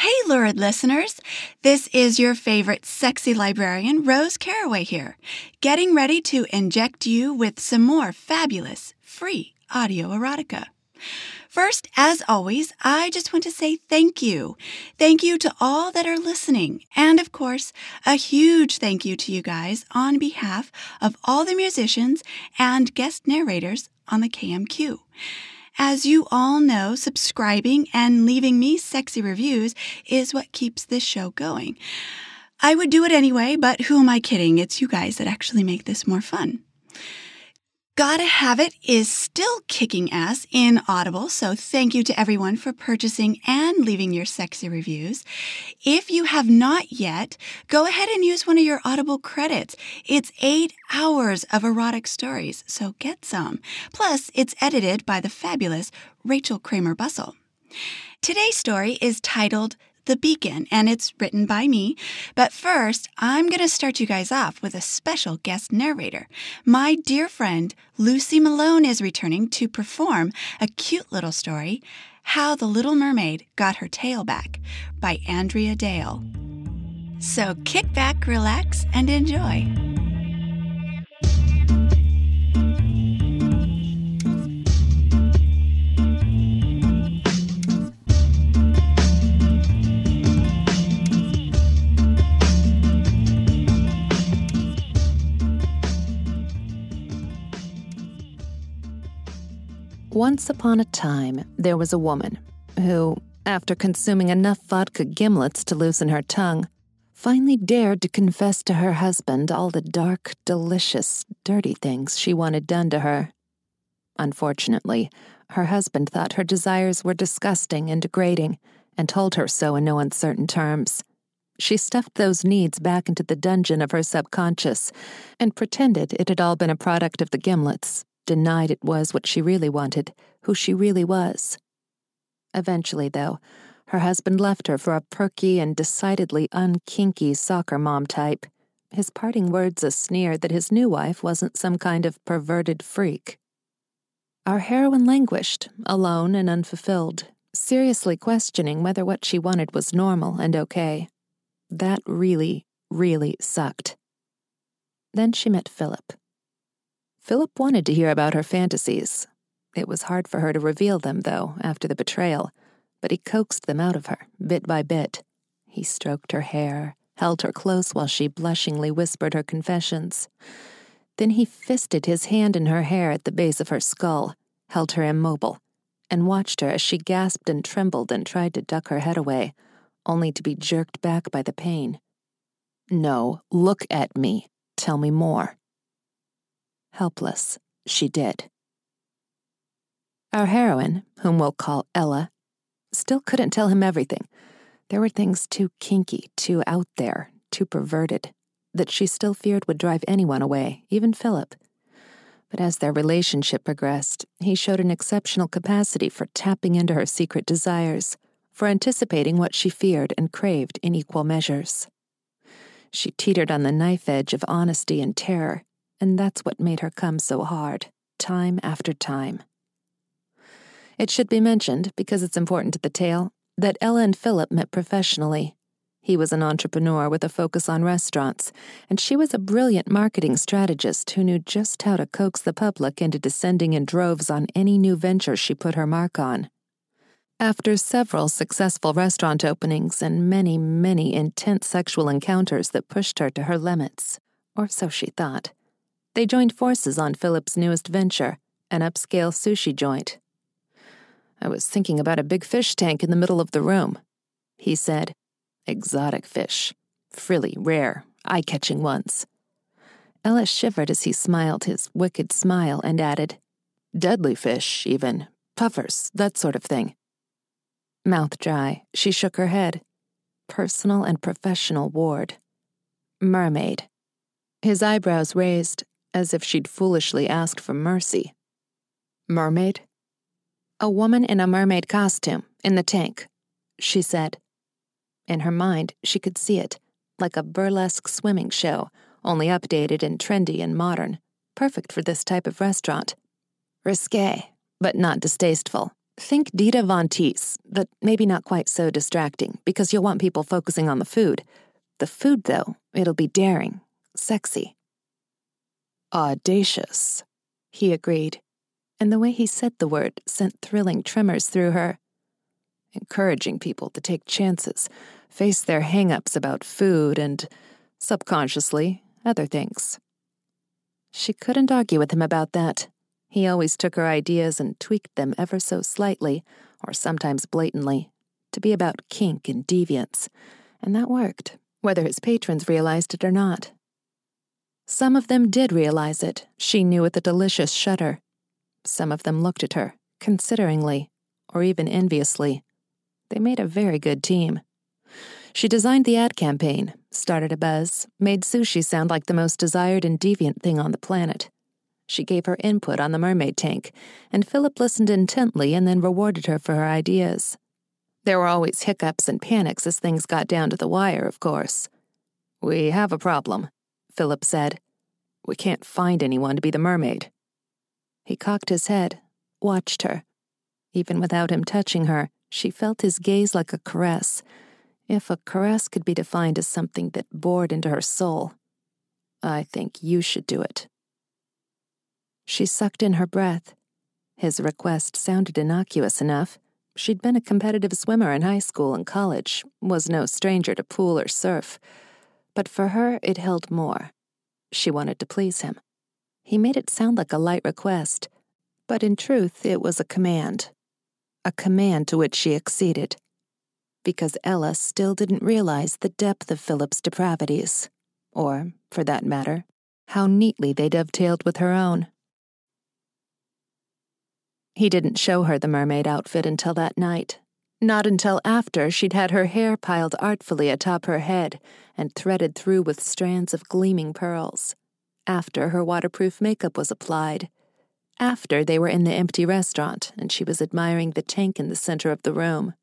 Hey, lurid listeners. This is your favorite sexy librarian, Rose Caraway here, getting ready to inject you with some more fabulous free audio erotica. First, as always, I just want to say thank you. Thank you to all that are listening. And of course, a huge thank you to you guys on behalf of all the musicians and guest narrators on the KMQ. As you all know, subscribing and leaving me sexy reviews is what keeps this show going. I would do it anyway, but who am I kidding? It's you guys that actually make this more fun. Gotta Have It is still kicking ass in Audible, so thank you to everyone for purchasing and leaving your sexy reviews. If you have not yet, go ahead and use one of your Audible credits. It's eight hours of erotic stories, so get some. Plus, it's edited by the fabulous Rachel Kramer Bussel. Today's story is titled the Beacon, and it's written by me. But first, I'm going to start you guys off with a special guest narrator. My dear friend Lucy Malone is returning to perform a cute little story, How the Little Mermaid Got Her Tail Back by Andrea Dale. So kick back, relax, and enjoy. Once upon a time, there was a woman who, after consuming enough vodka gimlets to loosen her tongue, finally dared to confess to her husband all the dark, delicious, dirty things she wanted done to her. Unfortunately, her husband thought her desires were disgusting and degrading and told her so in no uncertain terms. She stuffed those needs back into the dungeon of her subconscious and pretended it had all been a product of the gimlets denied it was what she really wanted, who she really was. Eventually, though, her husband left her for a perky and decidedly unkinky soccer mom type, his parting words a sneer that his new wife wasn't some kind of perverted freak. Our heroine languished, alone and unfulfilled, seriously questioning whether what she wanted was normal and okay. That really, really sucked. Then she met Philip. Philip wanted to hear about her fantasies. It was hard for her to reveal them, though, after the betrayal, but he coaxed them out of her, bit by bit. He stroked her hair, held her close while she blushingly whispered her confessions. Then he fisted his hand in her hair at the base of her skull, held her immobile, and watched her as she gasped and trembled and tried to duck her head away, only to be jerked back by the pain. No, look at me. Tell me more. Helpless, she did. Our heroine, whom we'll call Ella, still couldn't tell him everything. There were things too kinky, too out there, too perverted, that she still feared would drive anyone away, even Philip. But as their relationship progressed, he showed an exceptional capacity for tapping into her secret desires, for anticipating what she feared and craved in equal measures. She teetered on the knife edge of honesty and terror, and that's what made her come so hard, time after time. It should be mentioned, because it's important to the tale, that Ella and Philip met professionally. He was an entrepreneur with a focus on restaurants, and she was a brilliant marketing strategist who knew just how to coax the public into descending in droves on any new venture she put her mark on. After several successful restaurant openings and many, many intense sexual encounters that pushed her to her limits, or so she thought, they joined forces on Philip's newest venture, an upscale sushi joint. I was thinking about a big fish tank in the middle of the room, he said. Exotic fish. Frilly, rare, eye catching ones. Ella shivered as he smiled his wicked smile and added, Deadly fish, even. Puffers, that sort of thing. Mouth dry, she shook her head. Personal and professional ward. Mermaid. His eyebrows raised, as if she'd foolishly asked for mercy. Mermaid? A woman in a mermaid costume, in the tank, she said. In her mind, she could see it, like a burlesque swimming show, only updated and trendy and modern, perfect for this type of restaurant. Risque, but not distasteful, Think Dita Von Teese, but maybe not quite so distracting because you'll want people focusing on the food. The food, though, it'll be daring, sexy. Audacious, he agreed, and the way he said the word sent thrilling tremors through her. Encouraging people to take chances, face their hang ups about food and, subconsciously, other things. She couldn't argue with him about that. He always took her ideas and tweaked them ever so slightly, or sometimes blatantly, to be about kink and deviance, and that worked, whether his patrons realized it or not. Some of them did realize it, she knew with a delicious shudder. Some of them looked at her, consideringly, or even enviously. They made a very good team. She designed the ad campaign, started a buzz, made sushi sound like the most desired and deviant thing on the planet. She gave her input on the mermaid tank, and Philip listened intently and then rewarded her for her ideas. There were always hiccups and panics as things got down to the wire, of course. We have a problem, Philip said. We can't find anyone to be the mermaid. He cocked his head, watched her. Even without him touching her, she felt his gaze like a caress, if a caress could be defined as something that bored into her soul. I think you should do it. She sucked in her breath. His request sounded innocuous enough. She'd been a competitive swimmer in high school and college, was no stranger to pool or surf. But for her, it held more. She wanted to please him. He made it sound like a light request, but in truth, it was a command. A command to which she acceded. Because Ella still didn't realize the depth of Philip's depravities, or, for that matter, how neatly they dovetailed with her own. He didn't show her the mermaid outfit until that night. Not until after she'd had her hair piled artfully atop her head and threaded through with strands of gleaming pearls. After her waterproof makeup was applied. After they were in the empty restaurant and she was admiring the tank in the center of the room.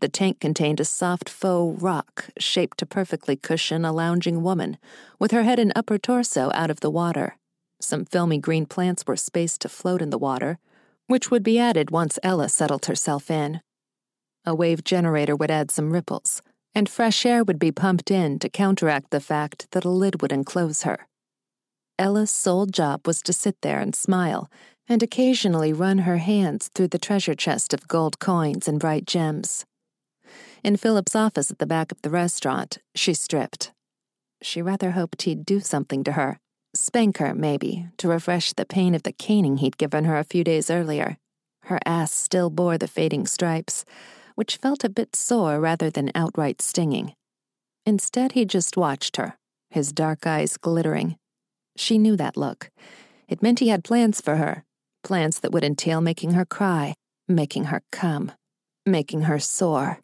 The tank contained a soft faux rock shaped to perfectly cushion a lounging woman, with her head and upper torso out of the water. Some filmy green plants were spaced to float in the water, which would be added once Ella settled herself in. A wave generator would add some ripples, and fresh air would be pumped in to counteract the fact that a lid would enclose her. Ella's sole job was to sit there and smile, and occasionally run her hands through the treasure chest of gold coins and bright gems. In Philip's office at the back of the restaurant, she stripped. She rather hoped he'd do something to her, Spank her, maybe, to refresh the pain of the caning he'd given her a few days earlier. Her ass still bore the fading stripes, which felt a bit sore rather than outright stinging. Instead, he just watched her, his dark eyes glittering. She knew that look. It meant he had plans for her, plans that would entail making her cry, making her come, making her soar.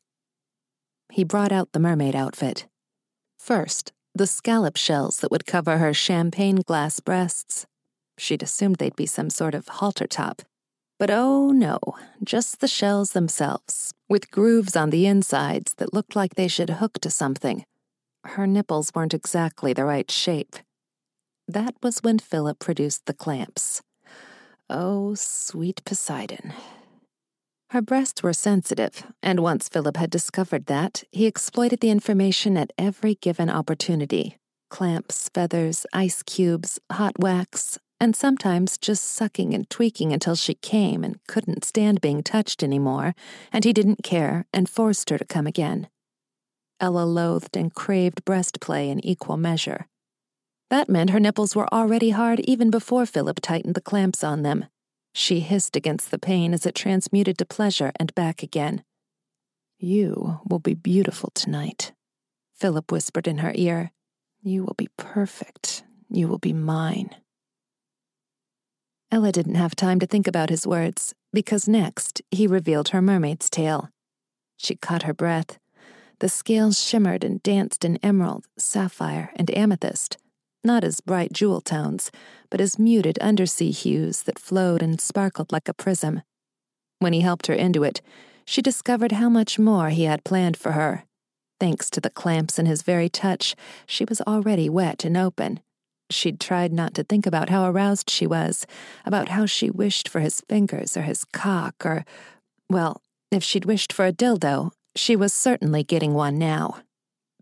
He brought out the mermaid outfit. First, the scallop shells that would cover her champagne glass breasts. She'd assumed they'd be some sort of halter top. But oh no, just the shells themselves, with grooves on the insides that looked like they should hook to something. Her nipples weren't exactly the right shape. That was when Philip produced the clamps. Oh, sweet Poseidon. Her breasts were sensitive, and once Philip had discovered that, he exploited the information at every given opportunity clamps, feathers, ice cubes, hot wax, and sometimes just sucking and tweaking until she came and couldn't stand being touched anymore, and he didn't care and forced her to come again. Ella loathed and craved breast play in equal measure. That meant her nipples were already hard even before Philip tightened the clamps on them, she hissed against the pain as it transmuted to pleasure and back again. You will be beautiful tonight, Philip whispered in her ear. You will be perfect. You will be mine. Ella didn't have time to think about his words, because next he revealed her mermaid's tail. She caught her breath. The scales shimmered and danced in emerald, sapphire, and amethyst, not as bright jewel tones, but as muted undersea hues that flowed and sparkled like a prism. When he helped her into it, she discovered how much more he had planned for her. Thanks to the clamps in his very touch, she was already wet and open. She'd tried not to think about how aroused she was, about how she wished for his fingers or his cock or, well, if she'd wished for a dildo, she was certainly getting one now.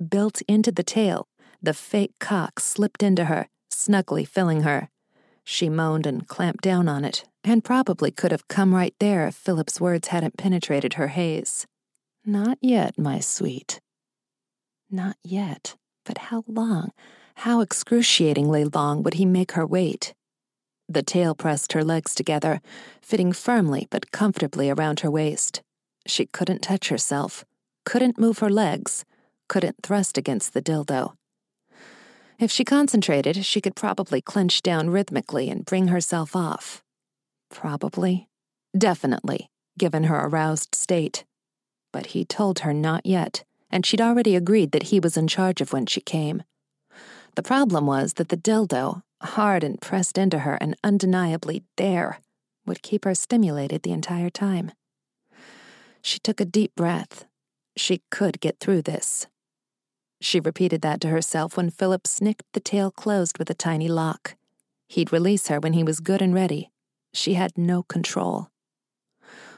Built into the tail, the fake cock slipped into her, snugly filling her. She moaned and clamped down on it, and probably could have come right there if Philip's words hadn't penetrated her haze. Not yet, my sweet. Not yet. But how long? How excruciatingly long would he make her wait? The tail pressed her legs together, fitting firmly but comfortably around her waist. She couldn't touch herself, couldn't move her legs, couldn't thrust against the dildo. If she concentrated, she could probably clench down rhythmically and bring herself off. Probably. Definitely, given her aroused state. But he told her not yet, and she'd already agreed that he was in charge of when she came. The problem was that the dildo, hard and pressed into her and undeniably there, would keep her stimulated the entire time. She took a deep breath. She could get through this. She repeated that to herself when Philip snicked the tail closed with a tiny lock. He'd release her when he was good and ready. She had no control.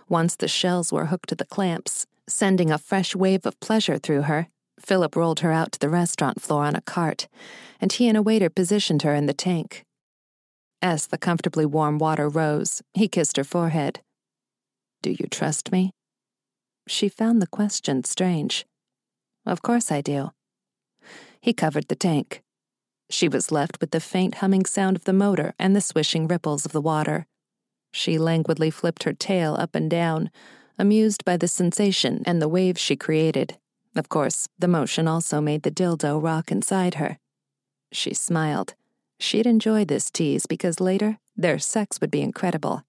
Once the shells were hooked to the clamps, sending a fresh wave of pleasure through her, Philip rolled her out to the restaurant floor on a cart, and he and a waiter positioned her in the tank. As the comfortably warm water rose, he kissed her forehead. Do you trust me? She found the question strange. Of course I do. He covered the tank. She was left with the faint humming sound of the motor and the swishing ripples of the water. She languidly flipped her tail up and down, amused by the sensation and the waves she created. Of course, the motion also made the dildo rock inside her. She smiled. She'd enjoy this tease because later their sex would be incredible.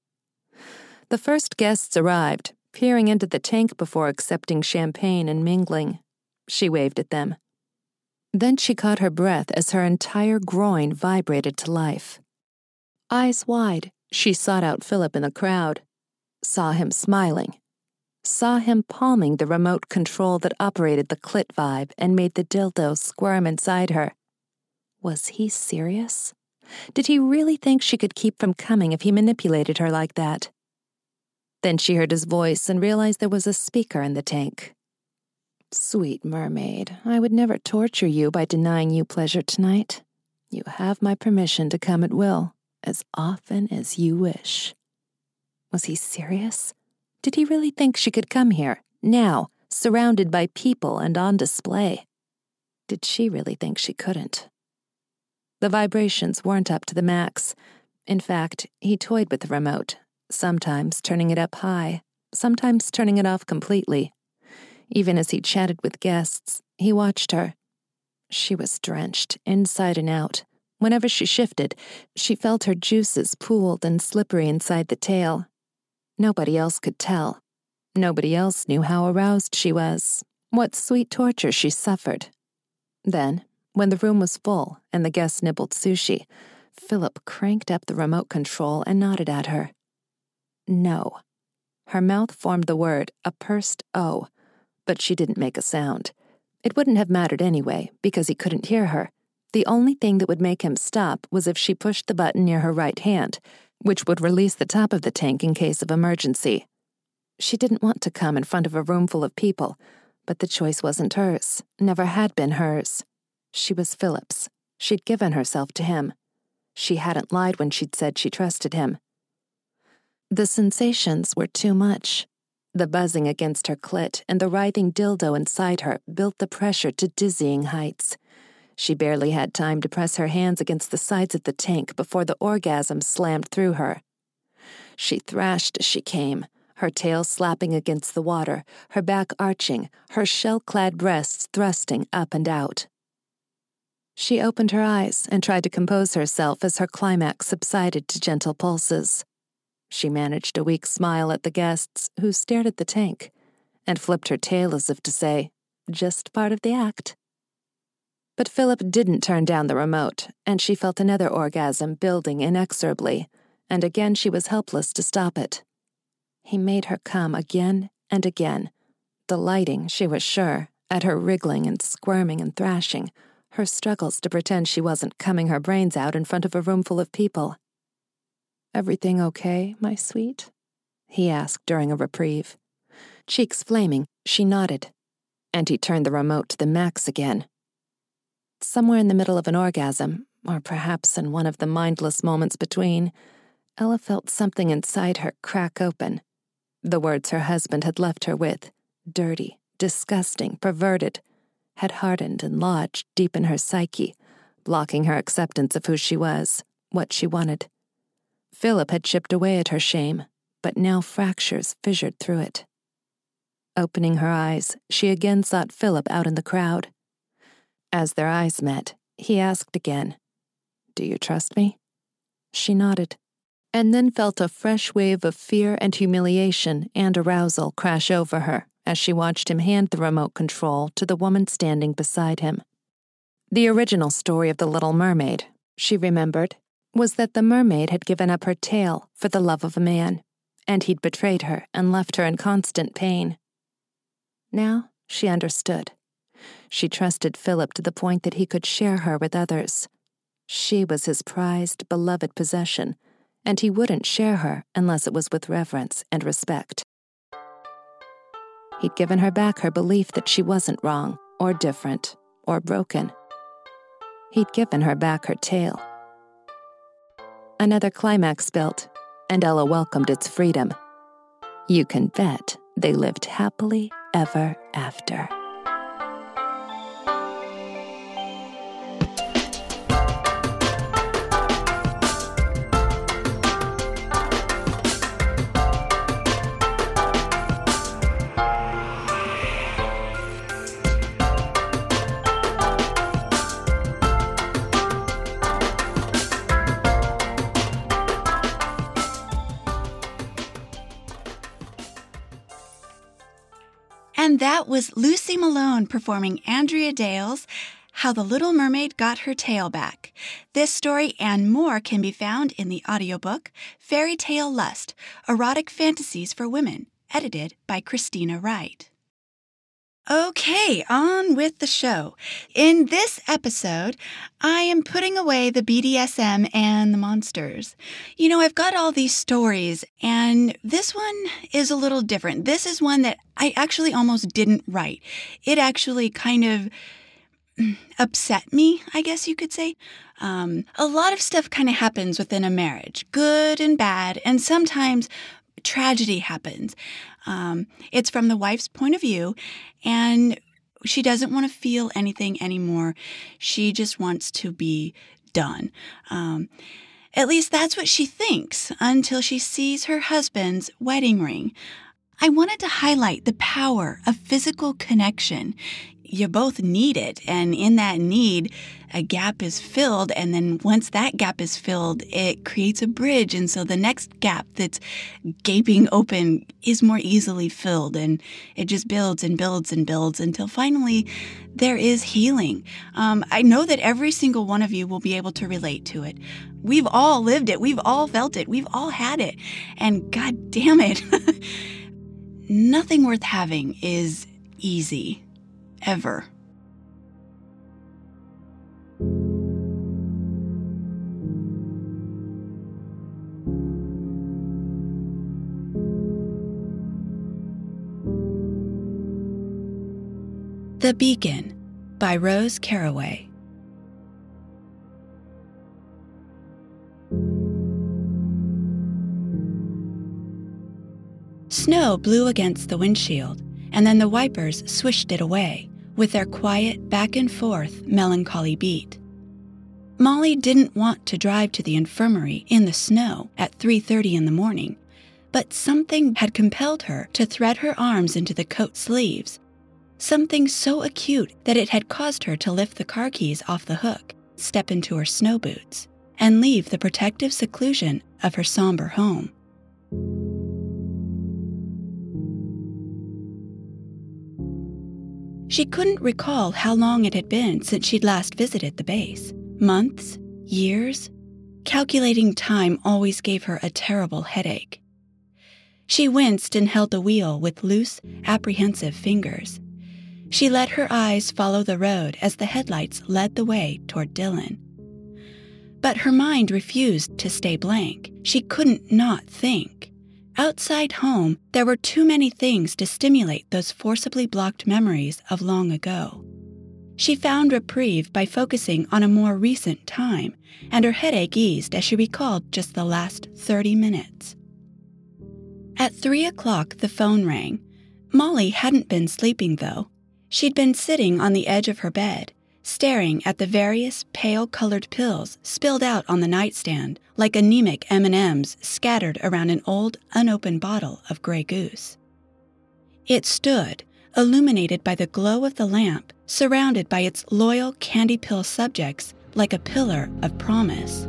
The first guests arrived, peering into the tank before accepting champagne and mingling. She waved at them. Then she caught her breath as her entire groin vibrated to life. Eyes wide, she sought out Philip in the crowd, saw him smiling, saw him palming the remote control that operated the clit vibe and made the dildo squirm inside her. Was he serious? Did he really think she could keep from coming if he manipulated her like that? Then she heard his voice and realized there was a speaker in the tank. Sweet mermaid, I would never torture you by denying you pleasure tonight. You have my permission to come at will, as often as you wish. Was he serious? Did he really think she could come here, now, surrounded by people and on display? Did she really think she couldn't? The vibrations weren't up to the max. In fact, he toyed with the remote, sometimes turning it up high, sometimes turning it off completely even as he chatted with guests, he watched her. She was drenched, inside and out. Whenever she shifted, she felt her juices pooled and slippery inside the tail. Nobody else could tell. Nobody else knew how aroused she was, what sweet torture she suffered. Then, when the room was full and the guests nibbled sushi, Philip cranked up the remote control and nodded at her. No. Her mouth formed the word, a pursed O, but she didn't make a sound. It wouldn't have mattered anyway, because he couldn't hear her. The only thing that would make him stop was if she pushed the button near her right hand, which would release the top of the tank in case of emergency. She didn't want to come in front of a room full of people, but the choice wasn't hers, never had been hers. She was Philip's. She'd given herself to him. She hadn't lied when she'd said she trusted him. The sensations were too much. The buzzing against her clit and the writhing dildo inside her built the pressure to dizzying heights. She barely had time to press her hands against the sides of the tank before the orgasm slammed through her. She thrashed as she came, her tail slapping against the water, her back arching, her shell clad breasts thrusting up and out. She opened her eyes and tried to compose herself as her climax subsided to gentle pulses. She managed a weak smile at the guests, who stared at the tank, and flipped her tail as if to say, just part of the act. But Philip didn't turn down the remote, and she felt another orgasm building inexorably, and again she was helpless to stop it. He made her come again and again, delighting, she was sure, at her wriggling and squirming and thrashing, her struggles to pretend she wasn't coming her brains out in front of a room full of people. Everything okay, my sweet? he asked during a reprieve. Cheeks flaming, she nodded, and he turned the remote to the max again. Somewhere in the middle of an orgasm, or perhaps in one of the mindless moments between, Ella felt something inside her crack open. The words her husband had left her with dirty, disgusting, perverted had hardened and lodged deep in her psyche, blocking her acceptance of who she was, what she wanted. Philip had chipped away at her shame, but now fractures fissured through it. Opening her eyes, she again sought Philip out in the crowd. As their eyes met, he asked again, Do you trust me? She nodded, and then felt a fresh wave of fear and humiliation and arousal crash over her as she watched him hand the remote control to the woman standing beside him. The original story of the Little Mermaid, she remembered, was that the mermaid had given up her tail for the love of a man, and he'd betrayed her and left her in constant pain. Now she understood. She trusted Philip to the point that he could share her with others. She was his prized, beloved possession, and he wouldn't share her unless it was with reverence and respect. He'd given her back her belief that she wasn't wrong, or different, or broken. He'd given her back her tail. Another climax built, and Ella welcomed its freedom. You can bet they lived happily ever after. That was Lucy Malone performing Andrea Dale's How the Little Mermaid Got Her Tail Back. This story and more can be found in the audiobook Fairy Tale Lust Erotic Fantasies for Women, edited by Kristina Wright. Okay, on with the show. In this episode, I am putting away the BDSM and the monsters. You know, I've got all these stories, and this one is a little different. This is one that I actually almost didn't write. It actually kind of upset me, I guess you could say. Um, a lot of stuff kind of happens within a marriage, good and bad, and sometimes tragedy happens. Um, it's from the wife's point of view, and she doesn't want to feel anything anymore. She just wants to be done. Um, at least that's what she thinks until she sees her husband's wedding ring. I wanted to highlight the power of physical connection you both need it. And in that need, a gap is filled. And then once that gap is filled, it creates a bridge. And so the next gap that's gaping open is more easily filled. And it just builds and builds and builds until finally there is healing. Um, I know that every single one of you will be able to relate to it. We've all lived it. We've all felt it. We've all had it. And God damn it. Nothing worth having is easy ever. The Beacon by Rose Caraway. Snow blew against the windshield, and then the wipers swished it away with their quiet back and forth melancholy beat. Molly didn't want to drive to the infirmary in the snow at 3:30 in the morning, but something had compelled her to thread her arms into the coat sleeves. Something so acute that it had caused her to lift the car keys off the hook, step into her snow boots, and leave the protective seclusion of her somber home. She couldn't recall how long it had been since she'd last visited the base. Months? Years? Calculating time always gave her a terrible headache. She winced and held the wheel with loose, apprehensive fingers. She let her eyes follow the road as the headlights led the way toward Dylan. But her mind refused to stay blank. She couldn't not think. Outside home, there were too many things to stimulate those forcibly blocked memories of long ago. She found reprieve by focusing on a more recent time, and her headache eased as she recalled just the last 30 minutes. At three o'clock, the phone rang. Molly hadn't been sleeping, though. She'd been sitting on the edge of her bed, staring at the various pale-colored pills spilled out on the nightstand like anemic M&Ms scattered around an old unopened bottle of Grey Goose. It stood, illuminated by the glow of the lamp, surrounded by its loyal candy pill subjects like a pillar of promise.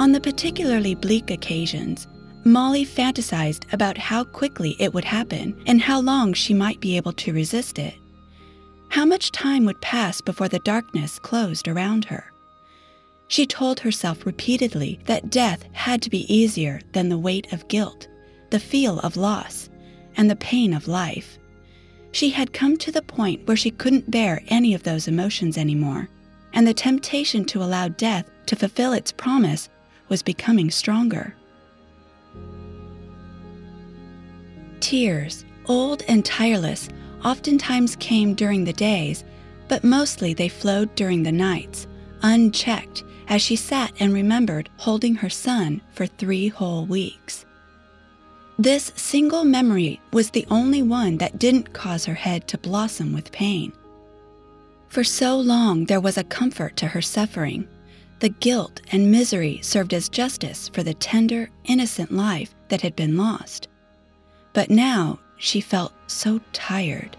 On the particularly bleak occasions, Molly fantasized about how quickly it would happen and how long she might be able to resist it. How much time would pass before the darkness closed around her? She told herself repeatedly that death had to be easier than the weight of guilt, the feel of loss, and the pain of life. She had come to the point where she couldn't bear any of those emotions anymore, and the temptation to allow death to fulfill its promise was becoming stronger. Tears, old and tireless, oftentimes came during the days, but mostly they flowed during the nights, unchecked, as she sat and remembered holding her son for three whole weeks. This single memory was the only one that didn't cause her head to blossom with pain. For so long, there was a comfort to her suffering. The guilt and misery served as justice for the tender, innocent life that had been lost. But now she felt so tired.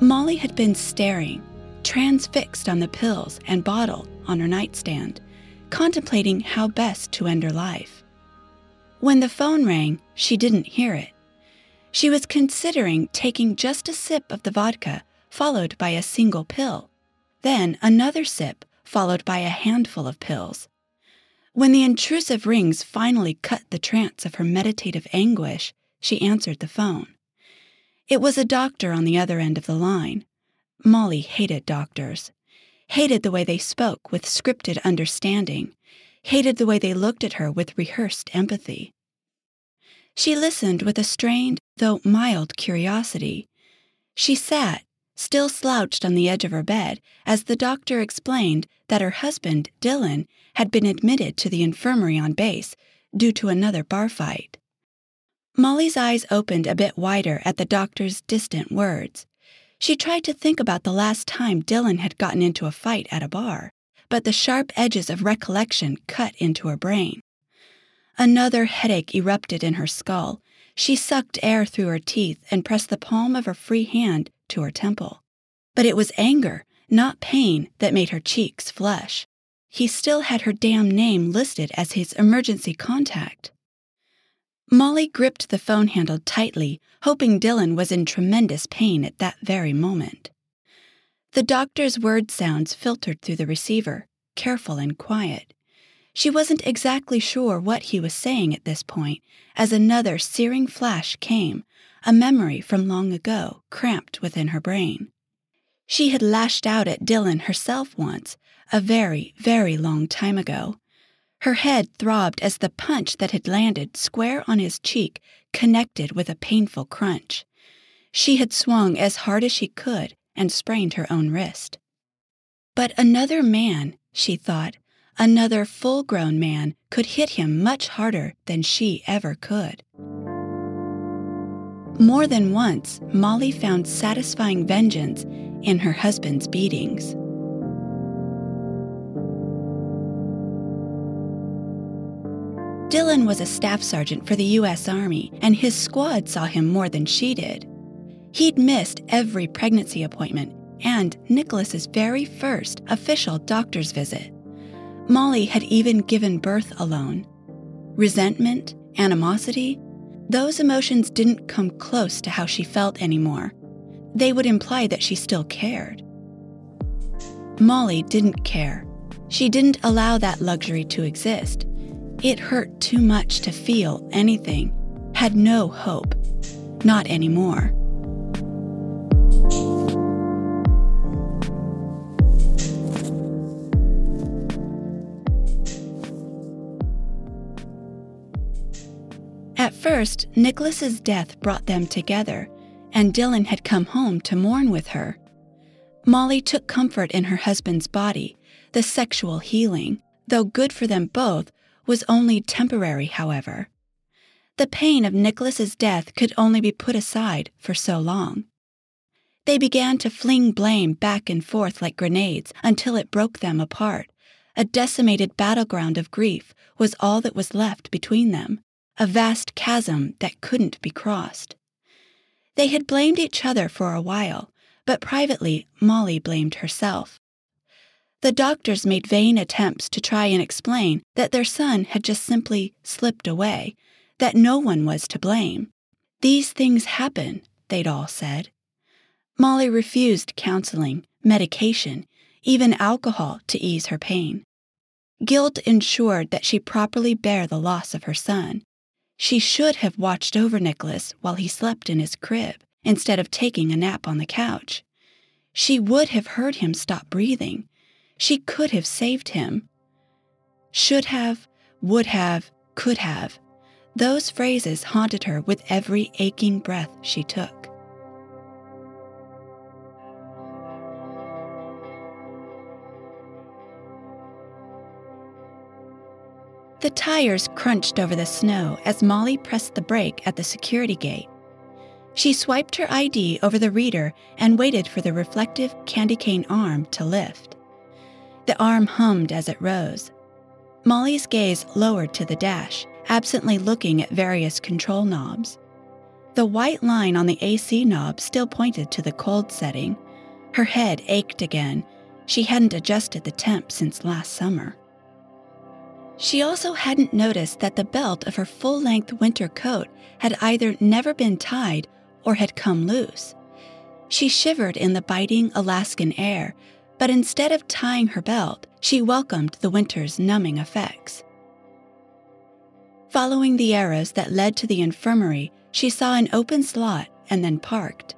Molly had been staring, transfixed on the pills and bottle on her nightstand, contemplating how best to end her life. When the phone rang, she didn't hear it. She was considering taking just a sip of the vodka, followed by a single pill, then another sip, followed by a handful of pills. When the intrusive rings finally cut the trance of her meditative anguish, she answered the phone. It was a doctor on the other end of the line. Molly hated doctors, hated the way they spoke with scripted understanding, hated the way they looked at her with rehearsed empathy. She listened with a strained, though mild curiosity. She sat, still slouched on the edge of her bed, as the doctor explained that her husband, Dylan, had been admitted to the infirmary on base due to another bar fight. Molly's eyes opened a bit wider at the doctor's distant words. She tried to think about the last time Dylan had gotten into a fight at a bar, but the sharp edges of recollection cut into her brain. Another headache erupted in her skull. She sucked air through her teeth and pressed the palm of her free hand to her temple. But it was anger, not pain, that made her cheeks flush. He still had her damn name listed as his emergency contact. Molly gripped the phone handle tightly, hoping Dylan was in tremendous pain at that very moment. The doctor's word sounds filtered through the receiver, careful and quiet. She wasn't exactly sure what he was saying at this point, as another searing flash came, a memory from long ago cramped within her brain. She had lashed out at Dylan herself once, a very, very long time ago. Her head throbbed as the punch that had landed square on his cheek connected with a painful crunch. She had swung as hard as she could and sprained her own wrist. But another man, she thought, another full grown man, could hit him much harder than she ever could. More than once, Molly found satisfying vengeance in her husband's beatings. Dylan was a staff sergeant for the U.S. Army, and his squad saw him more than she did. He'd missed every pregnancy appointment and Nicholas's very first official doctor's visit. Molly had even given birth alone. Resentment, animosity, those emotions didn't come close to how she felt anymore. They would imply that she still cared. Molly didn't care. She didn't allow that luxury to exist. It hurt too much to feel anything, had no hope. Not anymore. First, Nicholas's death brought them together, and Dylan had come home to mourn with her. Molly took comfort in her husband's body. The sexual healing, though good for them both, was only temporary, however. The pain of Nicholas's death could only be put aside for so long. They began to fling blame back and forth like grenades until it broke them apart. A decimated battleground of grief was all that was left between them, a vast chasm that couldn't be crossed. They had blamed each other for a while, but privately, Molly blamed herself. The doctors made vain attempts to try and explain that their son had just simply slipped away, that no one was to blame. These things happen, they'd all said. Molly refused counseling, medication, even alcohol to ease her pain. Guilt ensured that she properly bear the loss of her son. She should have watched over Nicholas while he slept in his crib instead of taking a nap on the couch. She would have heard him stop breathing. She could have saved him. Should have, would have, could have. Those phrases haunted her with every aching breath she took. The tires crunched over the snow as Molly pressed the brake at the security gate. She swiped her ID over the reader and waited for the reflective candy cane arm to lift. The arm hummed as it rose. Molly's gaze lowered to the dash, absently looking at various control knobs. The white line on the AC knob still pointed to the cold setting. Her head ached again. She hadn't adjusted the temp since last summer. She also hadn't noticed that the belt of her full length winter coat had either never been tied or had come loose. She shivered in the biting Alaskan air, but instead of tying her belt, she welcomed the winter's numbing effects. Following the arrows that led to the infirmary, she saw an open slot and then parked.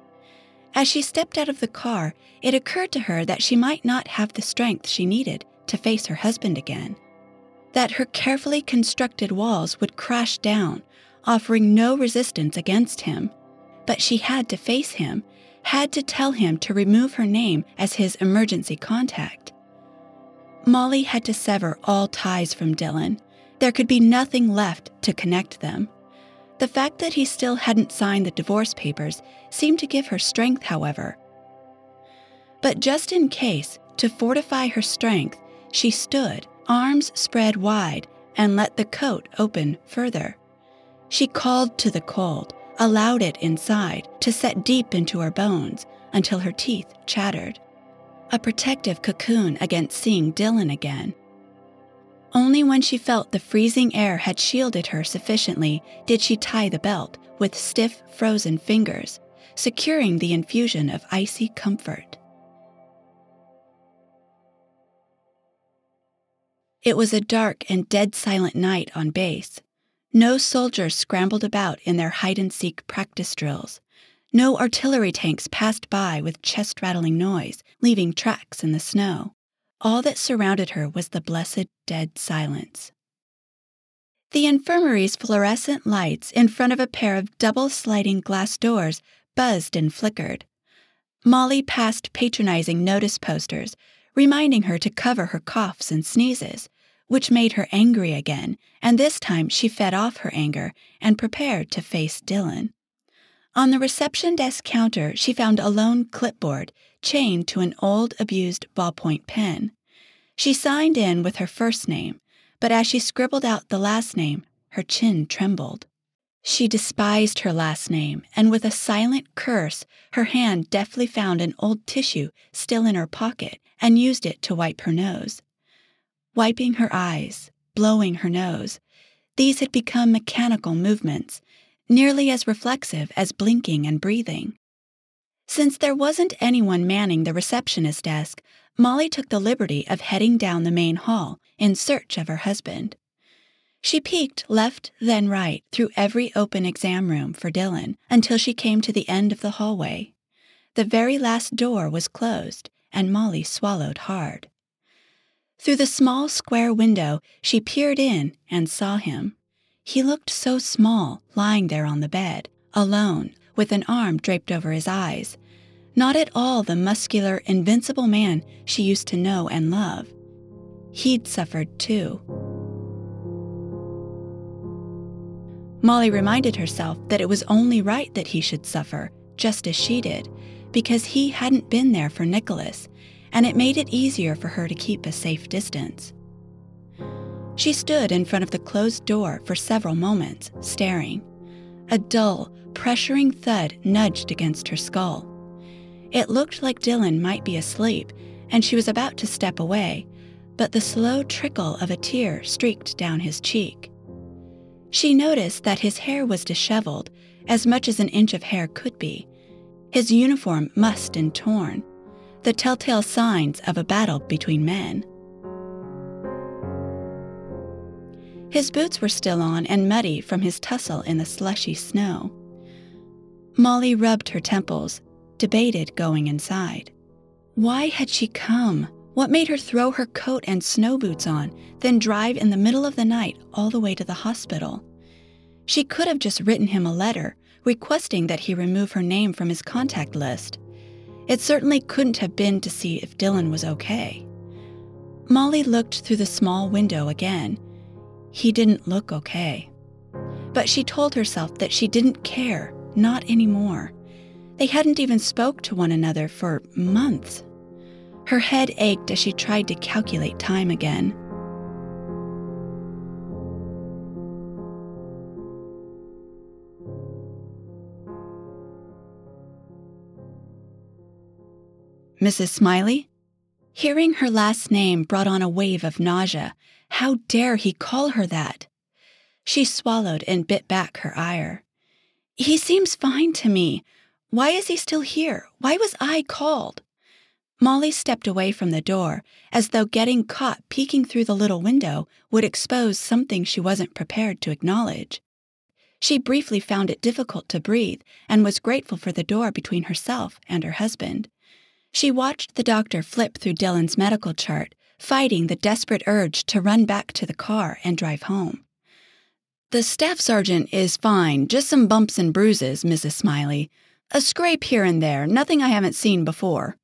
As she stepped out of the car, it occurred to her that she might not have the strength she needed to face her husband again. That her carefully constructed walls would crash down, offering no resistance against him but she had to face him, had to tell him to remove her name as his emergency contact. Molly had to sever all ties from Dylan. There could be nothing left to connect them. The fact that he still hadn't signed the divorce papers seemed to give her strength, however. But just in case, to fortify her strength, she stood, arms spread wide, and let the coat open further. She called to the cold, allowed it inside to set deep into her bones until her teeth chattered. A protective cocoon against seeing Dylan again. Only when she felt the freezing air had shielded her sufficiently did she tie the belt with stiff, frozen fingers, securing the infusion of icy comfort. It was a dark and dead silent night on base. No soldiers scrambled about in their hide and seek practice drills. No artillery tanks passed by with chest rattling noise, leaving tracks in the snow. All that surrounded her was the blessed dead silence. The infirmary's fluorescent lights in front of a pair of double sliding glass doors buzzed and flickered. Molly passed patronizing notice posters, reminding her to cover her coughs and sneezes, which made her angry again, and this time she fed off her anger and prepared to face Dylan. On the reception desk counter, she found a lone clipboard chained to an old, abused ballpoint pen. She signed in with her first name, but as she scribbled out the last name, her chin trembled. She despised her last name, and with a silent curse, her hand deftly found an old tissue still in her pocket and used it to wipe her nose wiping her eyes, blowing her nose. These had become mechanical movements, nearly as reflexive as blinking and breathing. Since there wasn't anyone manning the receptionist desk, Molly took the liberty of heading down the main hall in search of her husband. She peeked left, then right, through every open exam room for Dylan until she came to the end of the hallway. The very last door was closed, and Molly swallowed hard. Through the small square window, she peered in and saw him. He looked so small, lying there on the bed, alone, with an arm draped over his eyes. Not at all the muscular, invincible man she used to know and love. He'd suffered too. Molly reminded herself that it was only right that he should suffer, just as she did, because he hadn't been there for Nicholas, and it made it easier for her to keep a safe distance. She stood in front of the closed door for several moments, staring. A dull, pressuring thud nudged against her skull. It looked like Dylan might be asleep, and she was about to step away, but the slow trickle of a tear streaked down his cheek. She noticed that his hair was disheveled, as much as an inch of hair could be. His uniform mussed and torn, the telltale signs of a battle between men. His boots were still on and muddy from his tussle in the slushy snow. Molly rubbed her temples, debated going inside. Why had she come? What made her throw her coat and snow boots on, then drive in the middle of the night all the way to the hospital? She could have just written him a letter, requesting that he remove her name from his contact list. It certainly couldn't have been to see if Dylan was okay. Molly looked through the small window again. He didn't look okay. But she told herself that she didn't care, not anymore. They hadn't even spoke to one another for months. Her head ached as she tried to calculate time again. Mrs. Smiley? Hearing her last name brought on a wave of nausea. How dare he call her that? She swallowed and bit back her ire. He seems fine to me. Why is he still here? Why was I called? Molly stepped away from the door, as though getting caught peeking through the little window would expose something she wasn't prepared to acknowledge. She briefly found it difficult to breathe and was grateful for the door between herself and her husband. She watched the doctor flip through Dylan's medical chart, fighting the desperate urge to run back to the car and drive home. The staff sergeant is fine, just some bumps and bruises, Mrs. Smiley. A scrape here and there, nothing I haven't seen before.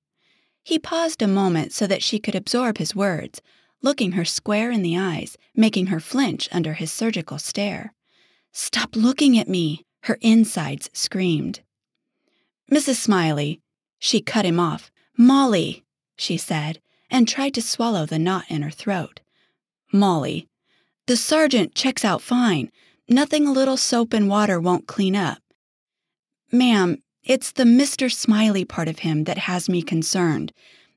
He paused a moment so that she could absorb his words, looking her square in the eyes, making her flinch under his surgical stare. Stop looking at me, her insides screamed. Mrs. Smiley, she cut him off. Molly, she said, and tried to swallow the knot in her throat. Molly, the sergeant checks out fine. Nothing a little soap and water won't clean up. Ma'am, it's the Mr. Smiley part of him that has me concerned.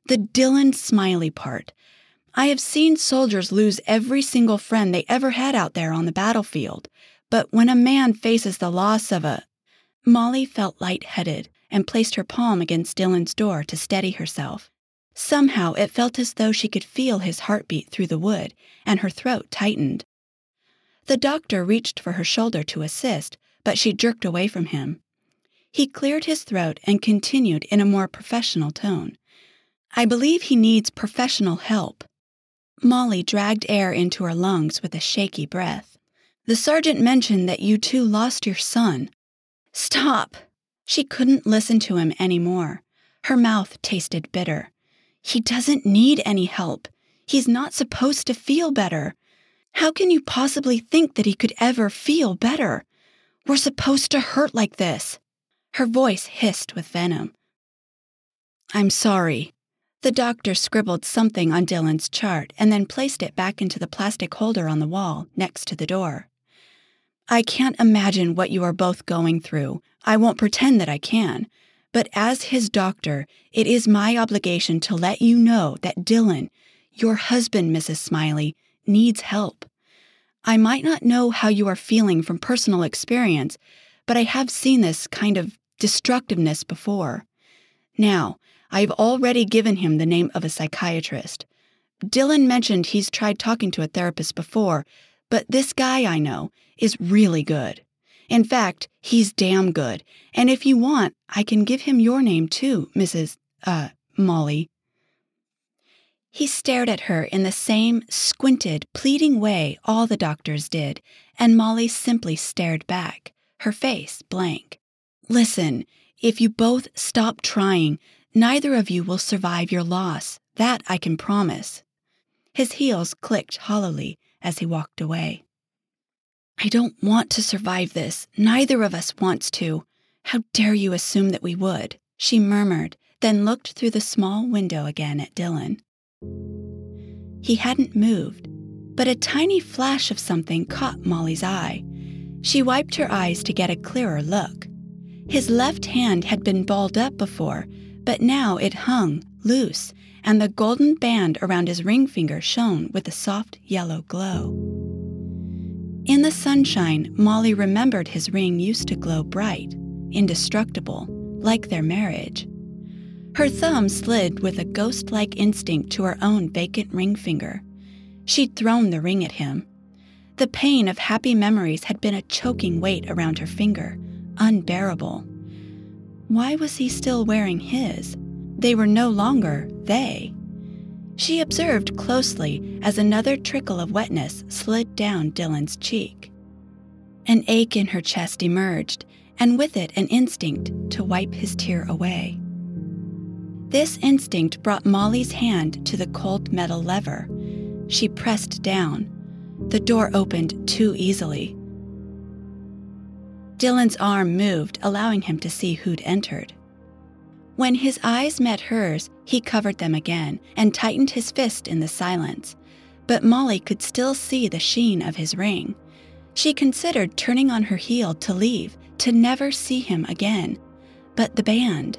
The Dylan Smiley part. I have seen soldiers lose every single friend they ever had out there on the battlefield. But when a man faces the loss of a. Molly felt light-headed and placed her palm against Dylan's door to steady herself. Somehow it felt as though she could feel his heartbeat through the wood, and her throat tightened. The doctor reached for her shoulder to assist, but she jerked away from him. He cleared his throat and continued in a more professional tone. I believe he needs professional help. Molly dragged air into her lungs with a shaky breath. The sergeant mentioned that you two lost your son. Stop! She couldn't listen to him any more. Her mouth tasted bitter. He doesn't need any help. He's not supposed to feel better. How can you possibly think that he could ever feel better? We're supposed to hurt like this. Her voice hissed with venom. I'm sorry. The doctor scribbled something on Dylan's chart and then placed it back into the plastic holder on the wall next to the door. I can't imagine what you are both going through. I won't pretend that I can. But as his doctor, it is my obligation to let you know that Dylan, your husband, Mrs. Smiley, needs help. I might not know how you are feeling from personal experience, but I have seen this kind of destructiveness before. Now, I've already given him the name of a psychiatrist. Dylan mentioned he's tried talking to a therapist before, but this guy I know is really good. In fact, he's damn good, and if you want, I can give him your name too, Mrs. uh, Molly. He stared at her in the same squinted, pleading way all the doctors did, and Molly simply stared back, her face blank. Listen, if you both stop trying, neither of you will survive your loss. That I can promise. His heels clicked hollowly as he walked away. I don't want to survive this. Neither of us wants to. How dare you assume that we would? She murmured, then looked through the small window again at Dylan. He hadn't moved, but a tiny flash of something caught Molly's eye. She wiped her eyes to get a clearer look. His left hand had been balled up before, but now it hung, loose, and the golden band around his ring finger shone with a soft yellow glow. In the sunshine, Molly remembered his ring used to glow bright, indestructible, like their marriage. Her thumb slid with a ghost like instinct to her own vacant ring finger. She'd thrown the ring at him. The pain of happy memories had been a choking weight around her finger, unbearable. Why was he still wearing his? They were no longer they. She observed closely as another trickle of wetness slid down Dylan's cheek. An ache in her chest emerged, and with it an instinct to wipe his tear away. This instinct brought Molly's hand to the cold metal lever. She pressed down. The door opened too easily. Dylan's arm moved, allowing him to see who'd entered. When his eyes met hers, he covered them again and tightened his fist in the silence. But Molly could still see the sheen of his ring. She considered turning on her heel to leave, to never see him again. But the band,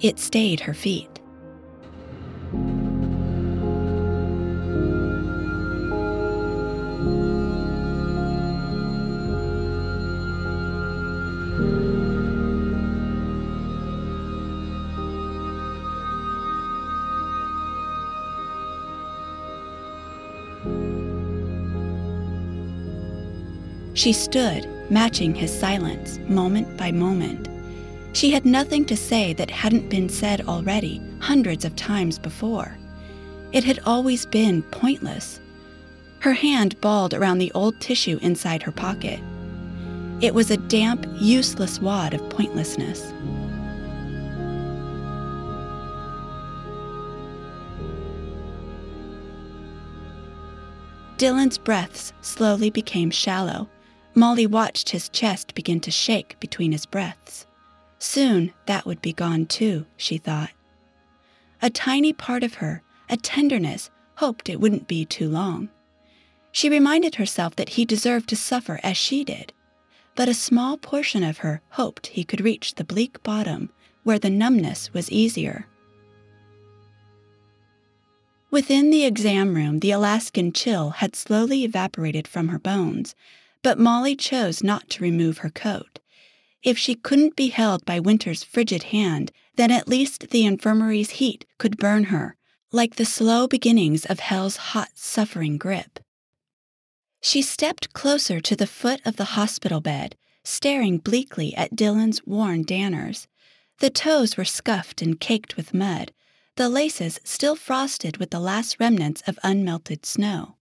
it stayed her feet. She stood, matching his silence, moment by moment. She had nothing to say that hadn't been said already, hundreds of times before. It had always been pointless. Her hand balled around the old tissue inside her pocket. It was a damp, useless wad of pointlessness. Dylan's breaths slowly became shallow. Molly watched his chest begin to shake between his breaths. Soon that would be gone too, she thought. A tiny part of her, a tenderness, hoped it wouldn't be too long. She reminded herself that he deserved to suffer as she did, but a small portion of her hoped he could reach the bleak bottom where the numbness was easier. Within the exam room, the Alaskan chill had slowly evaporated from her bones, but Molly chose not to remove her coat. If she couldn't be held by Winter's frigid hand, then at least the infirmary's heat could burn her, like the slow beginnings of hell's hot, suffering grip. She stepped closer to the foot of the hospital bed, staring bleakly at Dylan's worn danners. The toes were scuffed and caked with mud, the laces still frosted with the last remnants of unmelted snow.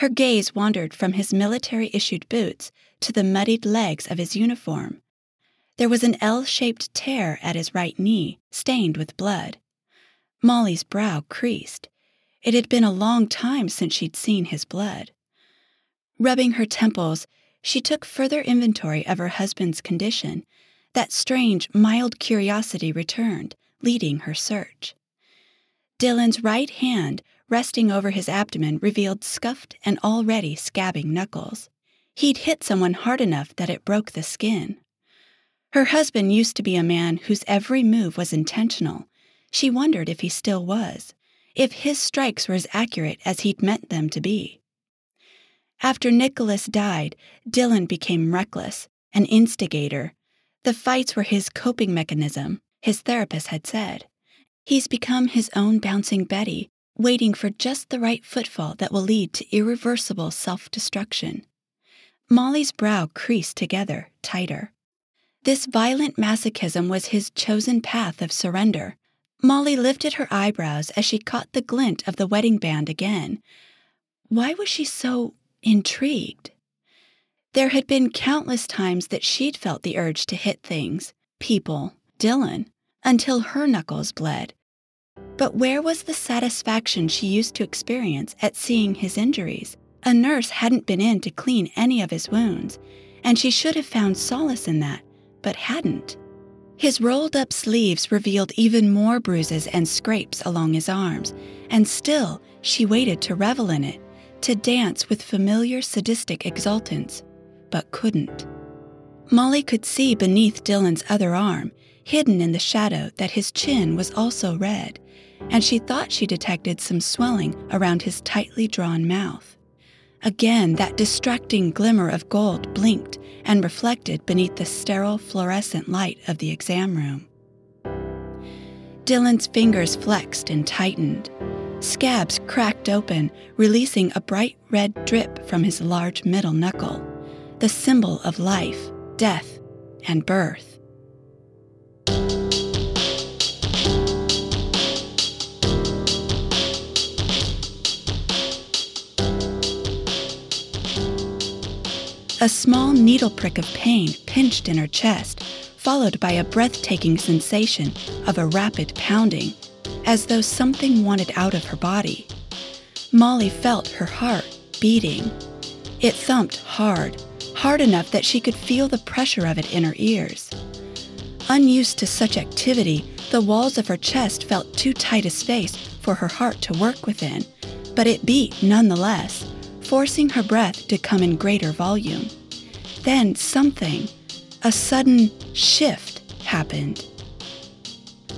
Her gaze wandered from his military issued boots to the muddied legs of his uniform. There was an L shaped tear at his right knee, stained with blood. Molly's brow creased. It had been a long time since she'd seen his blood. Rubbing her temples, she took further inventory of her husband's condition. That strange, mild curiosity returned, leading her search. Dylan's right hand resting over his abdomen revealed scuffed and already scabbing knuckles. He'd hit someone hard enough that it broke the skin. Her husband used to be a man whose every move was intentional. She wondered if he still was, if his strikes were as accurate as he'd meant them to be. After Nicholas died, Dylan became reckless, an instigator. The fights were his coping mechanism, his therapist had said. He's become his own bouncing Betty, waiting for just the right footfall that will lead to irreversible self destruction. Molly's brow creased together, tighter. This violent masochism was his chosen path of surrender. Molly lifted her eyebrows as she caught the glint of the wedding band again. Why was she so intrigued? There had been countless times that she'd felt the urge to hit things, people, Dylan, until her knuckles bled. But where was the satisfaction she used to experience at seeing his injuries? A nurse hadn't been in to clean any of his wounds, and she should have found solace in that, but hadn't. His rolled up sleeves revealed even more bruises and scrapes along his arms, and still she waited to revel in it, to dance with familiar sadistic exultance, but couldn't. Molly could see beneath Dylan's other arm, hidden in the shadow, that his chin was also red, and she thought she detected some swelling around his tightly drawn mouth. Again, that distracting glimmer of gold blinked and reflected beneath the sterile fluorescent light of the exam room. Dylan's fingers flexed and tightened. Scabs cracked open, releasing a bright red drip from his large middle knuckle, the symbol of life, death, and birth. A small needle prick of pain pinched in her chest, followed by a breathtaking sensation of a rapid pounding, as though something wanted out of her body. Molly felt her heart beating. It thumped hard, hard enough that she could feel the pressure of it in her ears. Unused to such activity, the walls of her chest felt too tight a space for her heart to work within, but it beat nonetheless forcing her breath to come in greater volume. Then something, a sudden shift, happened.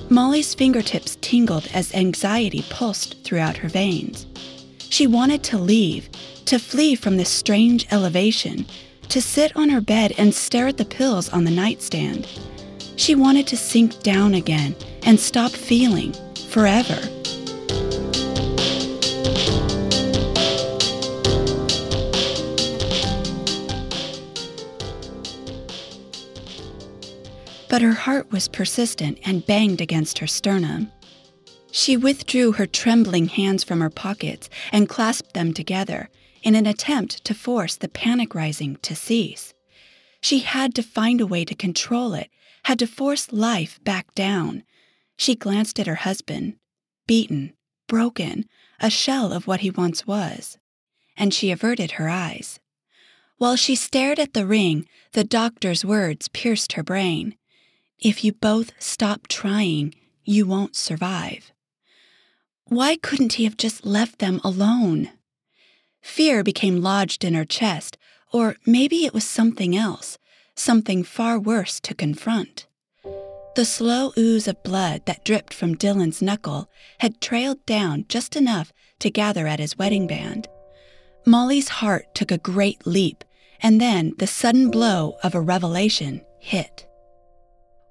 Molly's fingertips tingled as anxiety pulsed throughout her veins. She wanted to leave, to flee from this strange elevation, to sit on her bed and stare at the pills on the nightstand. She wanted to sink down again and stop feeling forever. But her heart was persistent and banged against her sternum. She withdrew her trembling hands from her pockets and clasped them together in an attempt to force the panic rising to cease. She had to find a way to control it, had to force life back down. She glanced at her husband, beaten, broken, a shell of what he once was, and she averted her eyes. While she stared at the ring, the doctor's words pierced her brain. If you both stop trying, you won't survive. Why couldn't he have just left them alone? Fear became lodged in her chest, or maybe it was something else, something far worse to confront. The slow ooze of blood that dripped from Dylan's knuckle had trailed down just enough to gather at his wedding band. Molly's heart took a great leap, and then the sudden blow of a revelation hit.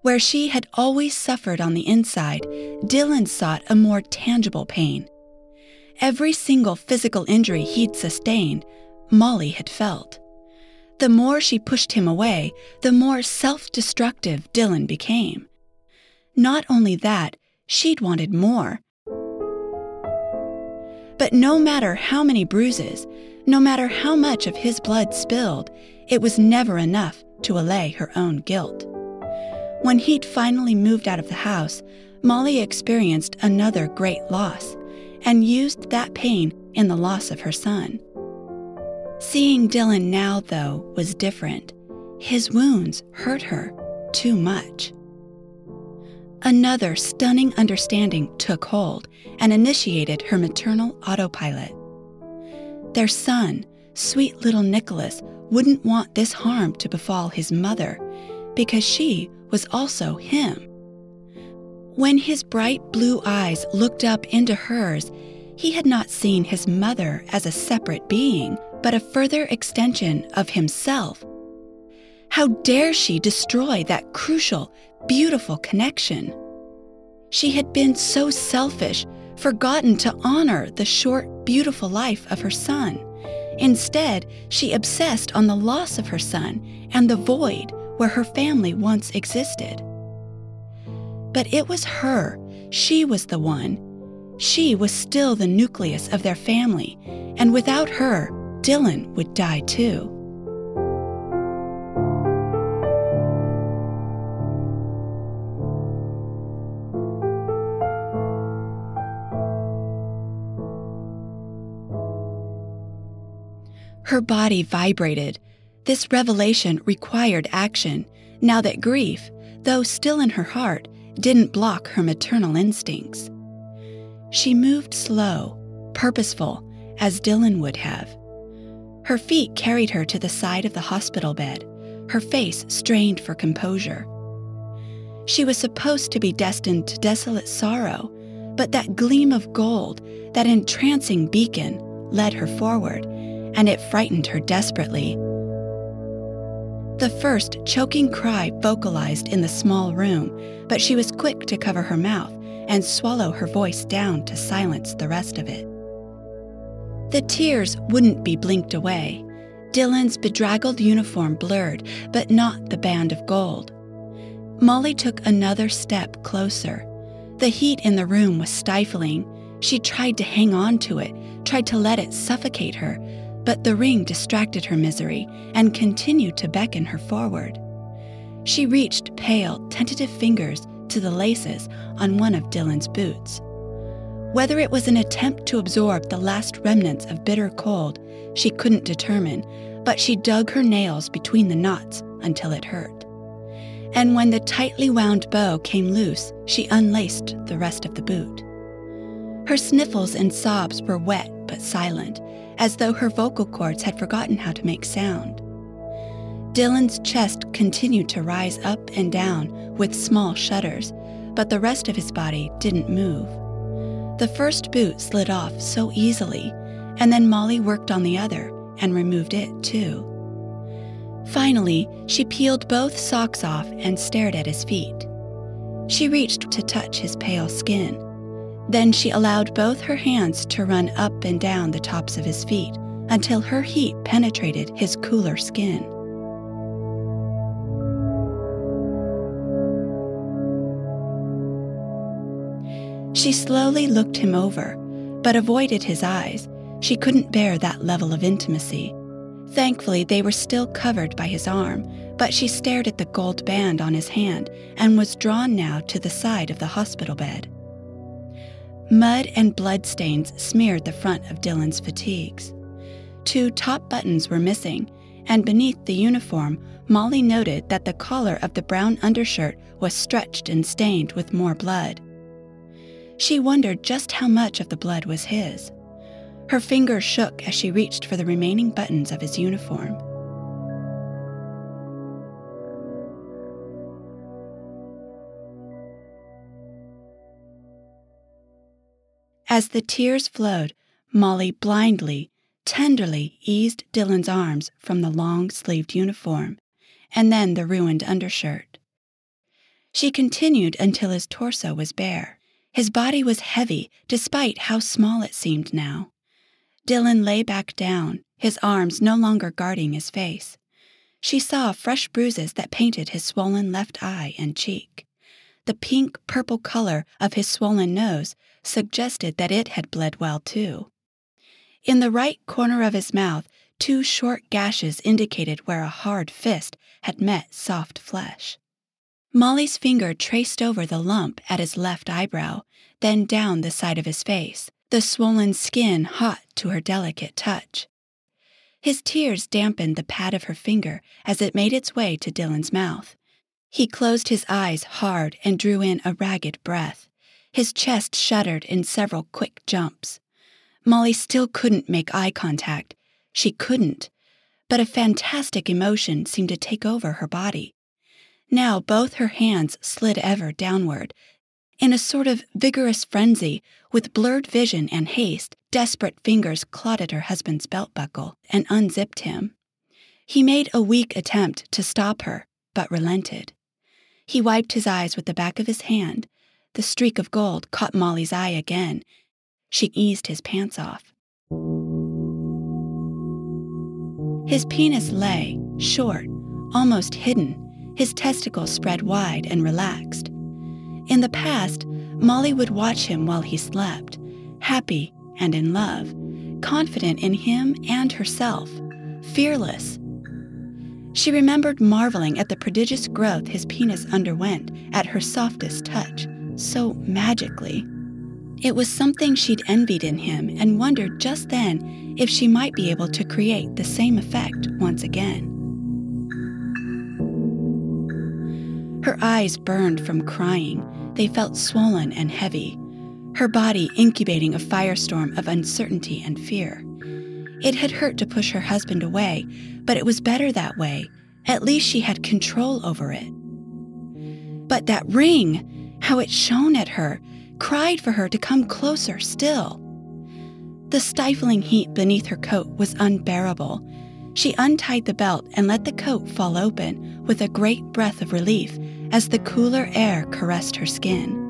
Where she had always suffered on the inside, Dylan sought a more tangible pain. Every single physical injury he'd sustained, Molly had felt. The more she pushed him away, the more self destructive Dylan became. Not only that, she'd wanted more. But no matter how many bruises, no matter how much of his blood spilled, it was never enough to allay her own guilt. When he'd finally moved out of the house, Molly experienced another great loss and used that pain in the loss of her son. Seeing Dylan now, though, was different. His wounds hurt her too much. Another stunning understanding took hold and initiated her maternal autopilot. Their son, sweet little Nicholas, wouldn't want this harm to befall his mother because she was also him. When his bright blue eyes looked up into hers, he had not seen his mother as a separate being, but a further extension of himself. How dare she destroy that crucial, beautiful connection? She had been so selfish, forgotten to honor the short, beautiful life of her son. Instead, she obsessed on the loss of her son and the void where her family once existed. But it was her. She was the one. She was still the nucleus of their family, and without her, Dylan would die too. Her body vibrated. This revelation required action, now that grief, though still in her heart, didn't block her maternal instincts. She moved slow, purposeful, as Dylan would have. Her feet carried her to the side of the hospital bed, her face strained for composure. She was supposed to be destined to desolate sorrow, but that gleam of gold, that entrancing beacon, led her forward and it frightened her desperately. The first choking cry vocalized in the small room, but she was quick to cover her mouth and swallow her voice down to silence the rest of it. The tears wouldn't be blinked away. Dylan's bedraggled uniform blurred, but not the band of gold. Molly took another step closer. The heat in the room was stifling. She tried to hang on to it, tried to let it suffocate her, but the ring distracted her misery and continued to beckon her forward. She reached pale, tentative fingers to the laces on one of Dylan's boots. Whether it was an attempt to absorb the last remnants of bitter cold, she couldn't determine, but she dug her nails between the knots until it hurt. And when the tightly wound bow came loose, she unlaced the rest of the boot. Her sniffles and sobs were wet but silent, as though her vocal cords had forgotten how to make sound. Dylan's chest continued to rise up and down with small shudders, but the rest of his body didn't move. The first boot slid off so easily, and then Molly worked on the other and removed it too. Finally, she peeled both socks off and stared at his feet. She reached to touch his pale skin then she allowed both her hands to run up and down the tops of his feet until her heat penetrated his cooler skin. She slowly looked him over, but avoided his eyes. She couldn't bear that level of intimacy. Thankfully, they were still covered by his arm, but she stared at the gold band on his hand and was drawn now to the side of the hospital bed. Mud and blood stains smeared the front of Dylan's fatigues. Two top buttons were missing, and beneath the uniform, Molly noted that the collar of the brown undershirt was stretched and stained with more blood. She wondered just how much of the blood was his. Her fingers shook as she reached for the remaining buttons of his uniform. As the tears flowed, Molly blindly, tenderly eased Dylan's arms from the long sleeved uniform and then the ruined undershirt. She continued until his torso was bare. His body was heavy, despite how small it seemed now. Dylan lay back down, his arms no longer guarding his face. She saw fresh bruises that painted his swollen left eye and cheek. The pink purple color of his swollen nose suggested that it had bled well too. In the right corner of his mouth, two short gashes indicated where a hard fist had met soft flesh. Molly's finger traced over the lump at his left eyebrow, then down the side of his face, the swollen skin hot to her delicate touch. His tears dampened the pad of her finger as it made its way to Dylan's mouth. He closed his eyes hard and drew in a ragged breath. His chest shuddered in several quick jumps. Molly still couldn't make eye contact. She couldn't. But a fantastic emotion seemed to take over her body. Now both her hands slid ever downward. In a sort of vigorous frenzy, with blurred vision and haste, desperate fingers clawed at her husband's belt buckle and unzipped him. He made a weak attempt to stop her, but relented. He wiped his eyes with the back of his hand, the streak of gold caught Molly's eye again, She eased his pants off. His penis lay, short, almost hidden, his testicles spread wide and relaxed. In the past, Molly would watch him while he slept, happy and in love, confident in him and herself, fearless. She remembered marveling at the prodigious growth his penis underwent at her softest touch, so magically. It was something she'd envied in him and wondered just then if she might be able to create the same effect once again. Her eyes burned from crying. They felt swollen and heavy, her body incubating a firestorm of uncertainty and fear. It had hurt to push her husband away, but it was better that way. At least she had control over it. But that ring, how it shone at her, cried for her to come closer still. The stifling heat beneath her coat was unbearable. She untied the belt and let the coat fall open with a great breath of relief as the cooler air caressed her skin.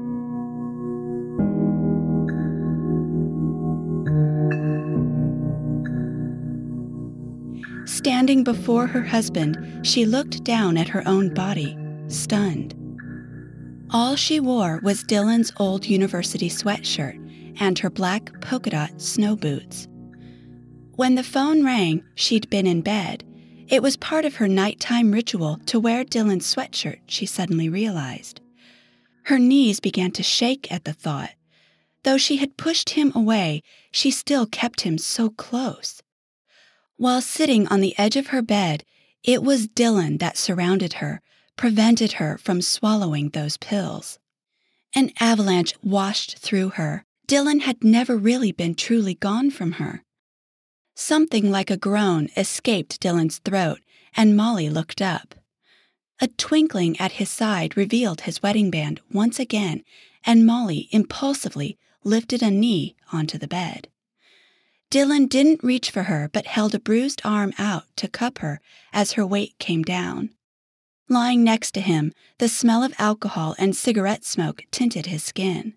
Standing before her husband, she looked down at her own body, stunned. All she wore was Dylan's old university sweatshirt and her black polka dot snow boots. When the phone rang, she'd been in bed. It was part of her nighttime ritual to wear Dylan's sweatshirt, she suddenly realized. Her knees began to shake at the thought. Though she had pushed him away, she still kept him so close. While sitting on the edge of her bed, it was Dylan that surrounded her, prevented her from swallowing those pills. An avalanche washed through her. Dylan had never really been truly gone from her. Something like a groan escaped Dylan's throat, and Molly looked up. A twinkling at his side revealed his wedding band once again, and Molly impulsively lifted a knee onto the bed. Dylan didn't reach for her but held a bruised arm out to cup her as her weight came down. Lying next to him, the smell of alcohol and cigarette smoke tinted his skin.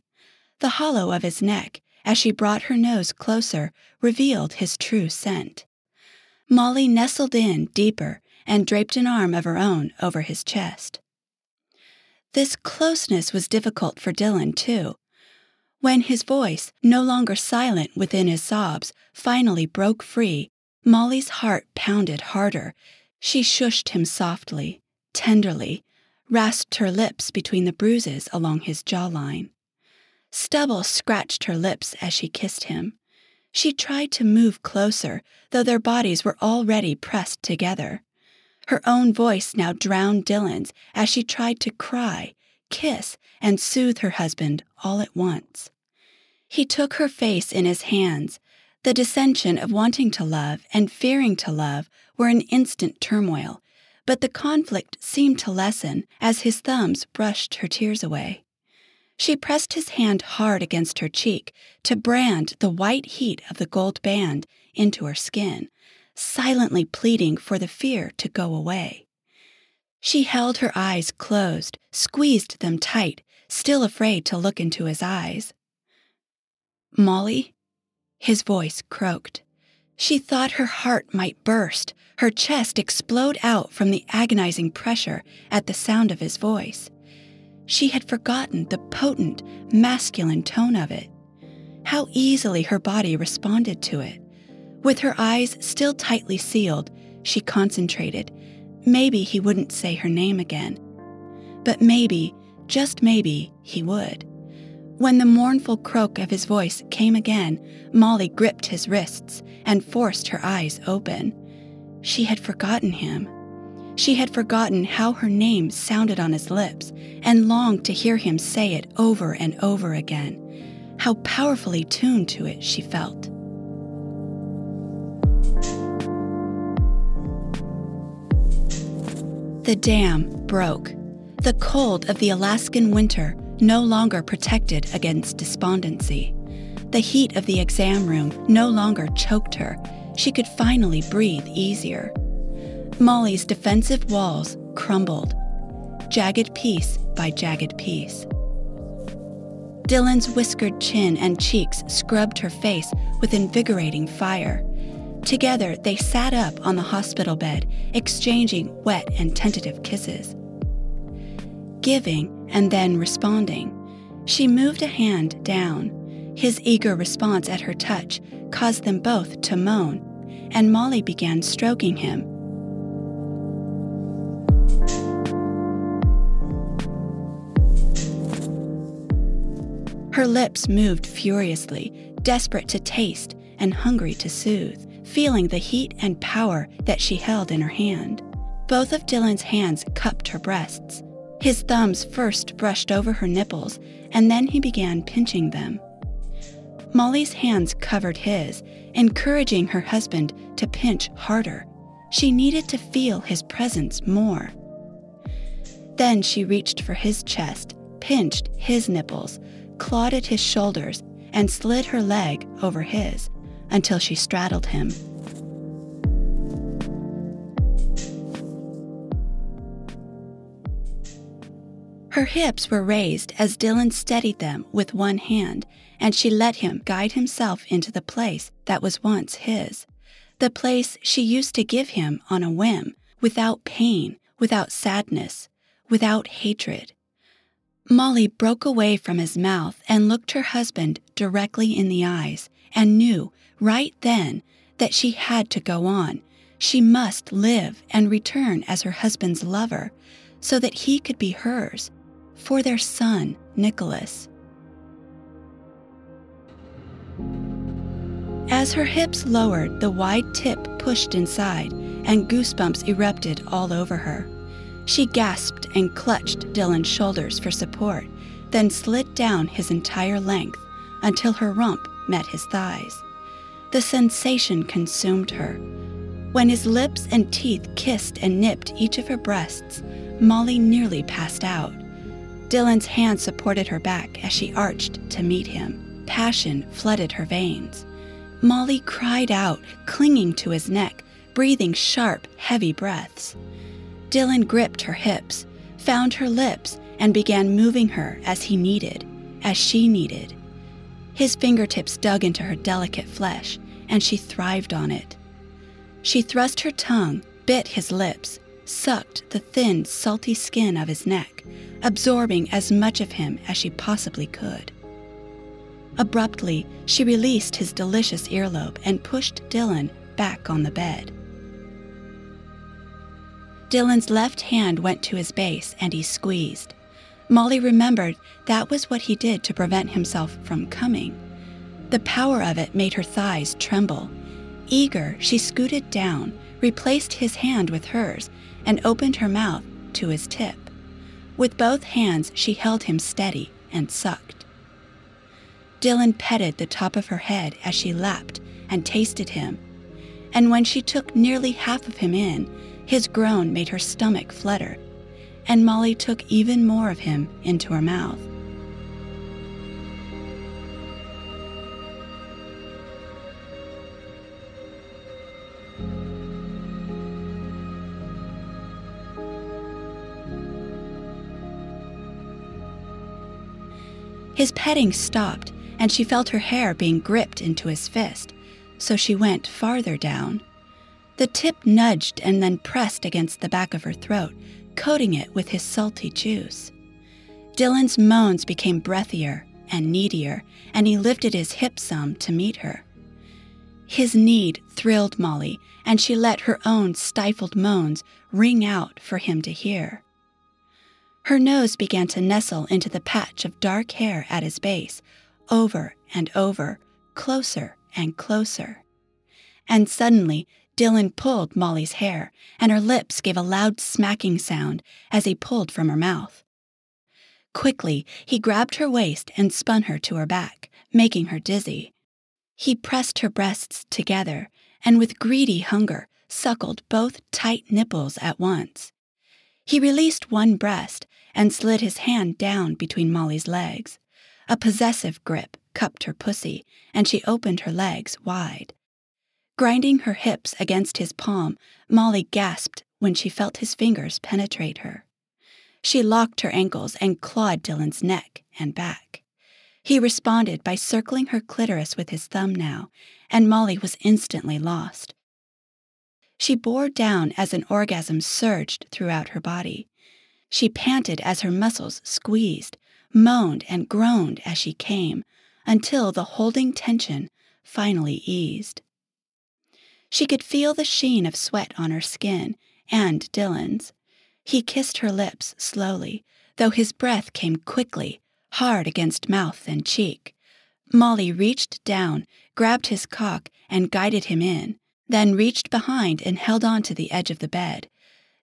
The hollow of his neck, as she brought her nose closer, revealed his true scent. Molly nestled in deeper and draped an arm of her own over his chest. This closeness was difficult for Dylan, too. When his voice, no longer silent within his sobs, finally broke free, Molly's heart pounded harder. She shushed him softly, tenderly, rasped her lips between the bruises along his jawline. Stubble scratched her lips as she kissed him. She tried to move closer, though their bodies were already pressed together. Her own voice now drowned Dylan's as she tried to cry, kiss, and soothe her husband all at once. He took her face in his hands. The dissension of wanting to love and fearing to love were in instant turmoil, but the conflict seemed to lessen as his thumbs brushed her tears away. She pressed his hand hard against her cheek to brand the white heat of the gold band into her skin, silently pleading for the fear to go away. She held her eyes closed, squeezed them tight, still afraid to look into his eyes. Molly? His voice croaked. She thought her heart might burst, her chest explode out from the agonizing pressure at the sound of his voice. She had forgotten the potent, masculine tone of it. How easily her body responded to it. With her eyes still tightly sealed, she concentrated. Maybe he wouldn't say her name again. But maybe, just maybe, he would. When the mournful croak of his voice came again, Molly gripped his wrists and forced her eyes open. She had forgotten him. She had forgotten how her name sounded on his lips and longed to hear him say it over and over again. How powerfully tuned to it she felt. The dam broke. The cold of the Alaskan winter no longer protected against despondency. The heat of the exam room no longer choked her. She could finally breathe easier. Molly's defensive walls crumbled, jagged piece by jagged piece. Dylan's whiskered chin and cheeks scrubbed her face with invigorating fire. Together, they sat up on the hospital bed, exchanging wet and tentative kisses. Giving and then responding, she moved a hand down. His eager response at her touch caused them both to moan, and Molly began stroking him. Her lips moved furiously, desperate to taste and hungry to soothe, feeling the heat and power that she held in her hand. Both of Dylan's hands cupped her breasts. His thumbs first brushed over her nipples, and then he began pinching them. Molly's hands covered his, encouraging her husband to pinch harder. She needed to feel his presence more. Then she reached for his chest, pinched his nipples, clawed at his shoulders, and slid her leg over his until she straddled him. Her hips were raised as Dylan steadied them with one hand, and she let him guide himself into the place that was once his. The place she used to give him on a whim, without pain, without sadness, without hatred. Molly broke away from his mouth and looked her husband directly in the eyes and knew right then that she had to go on. She must live and return as her husband's lover so that he could be hers for their son, Nicholas. As her hips lowered, the wide tip pushed inside and goosebumps erupted all over her. She gasped and clutched Dylan's shoulders for support, then slid down his entire length until her rump met his thighs. The sensation consumed her. When his lips and teeth kissed and nipped each of her breasts, Molly nearly passed out. Dylan's hand supported her back as she arched to meet him. Passion flooded her veins. Molly cried out, clinging to his neck, breathing sharp, heavy breaths. Dylan gripped her hips, found her lips, and began moving her as he needed, as she needed. His fingertips dug into her delicate flesh, and she thrived on it. She thrust her tongue, bit his lips, sucked the thin, salty skin of his neck, absorbing as much of him as she possibly could. Abruptly, she released his delicious earlobe and pushed Dylan back on the bed. Dylan's left hand went to his base and he squeezed. Molly remembered that was what he did to prevent himself from coming. The power of it made her thighs tremble. Eager, she scooted down, replaced his hand with hers, and opened her mouth to his tip. With both hands, she held him steady and sucked. Dylan petted the top of her head as she lapped and tasted him. And when she took nearly half of him in, his groan made her stomach flutter, and Molly took even more of him into her mouth. His petting stopped, and she felt her hair being gripped into his fist, so she went farther down. The tip nudged and then pressed against the back of her throat, coating it with his salty juice. Dylan's moans became breathier and needier, and he lifted his hip some to meet her. His need thrilled Molly, and she let her own stifled moans ring out for him to hear. Her nose began to nestle into the patch of dark hair at his base, over and over, closer and closer. And suddenly, Dylan pulled Molly's hair, and her lips gave a loud smacking sound as he pulled from her mouth. Quickly, he grabbed her waist and spun her to her back, making her dizzy. He pressed her breasts together and, with greedy hunger, suckled both tight nipples at once. He released one breast and slid his hand down between Molly's legs. A possessive grip cupped her pussy, and she opened her legs wide. Grinding her hips against his palm, Molly gasped when she felt his fingers penetrate her. She locked her ankles and clawed Dylan's neck and back. He responded by circling her clitoris with his thumb now, and Molly was instantly lost. She bore down as an orgasm surged throughout her body. She panted as her muscles squeezed, moaned and groaned as she came, until the holding tension finally eased. She could feel the sheen of sweat on her skin and Dylan's. He kissed her lips slowly, though his breath came quickly, hard against mouth and cheek. Molly reached down, grabbed his cock, and guided him in, then reached behind and held on to the edge of the bed.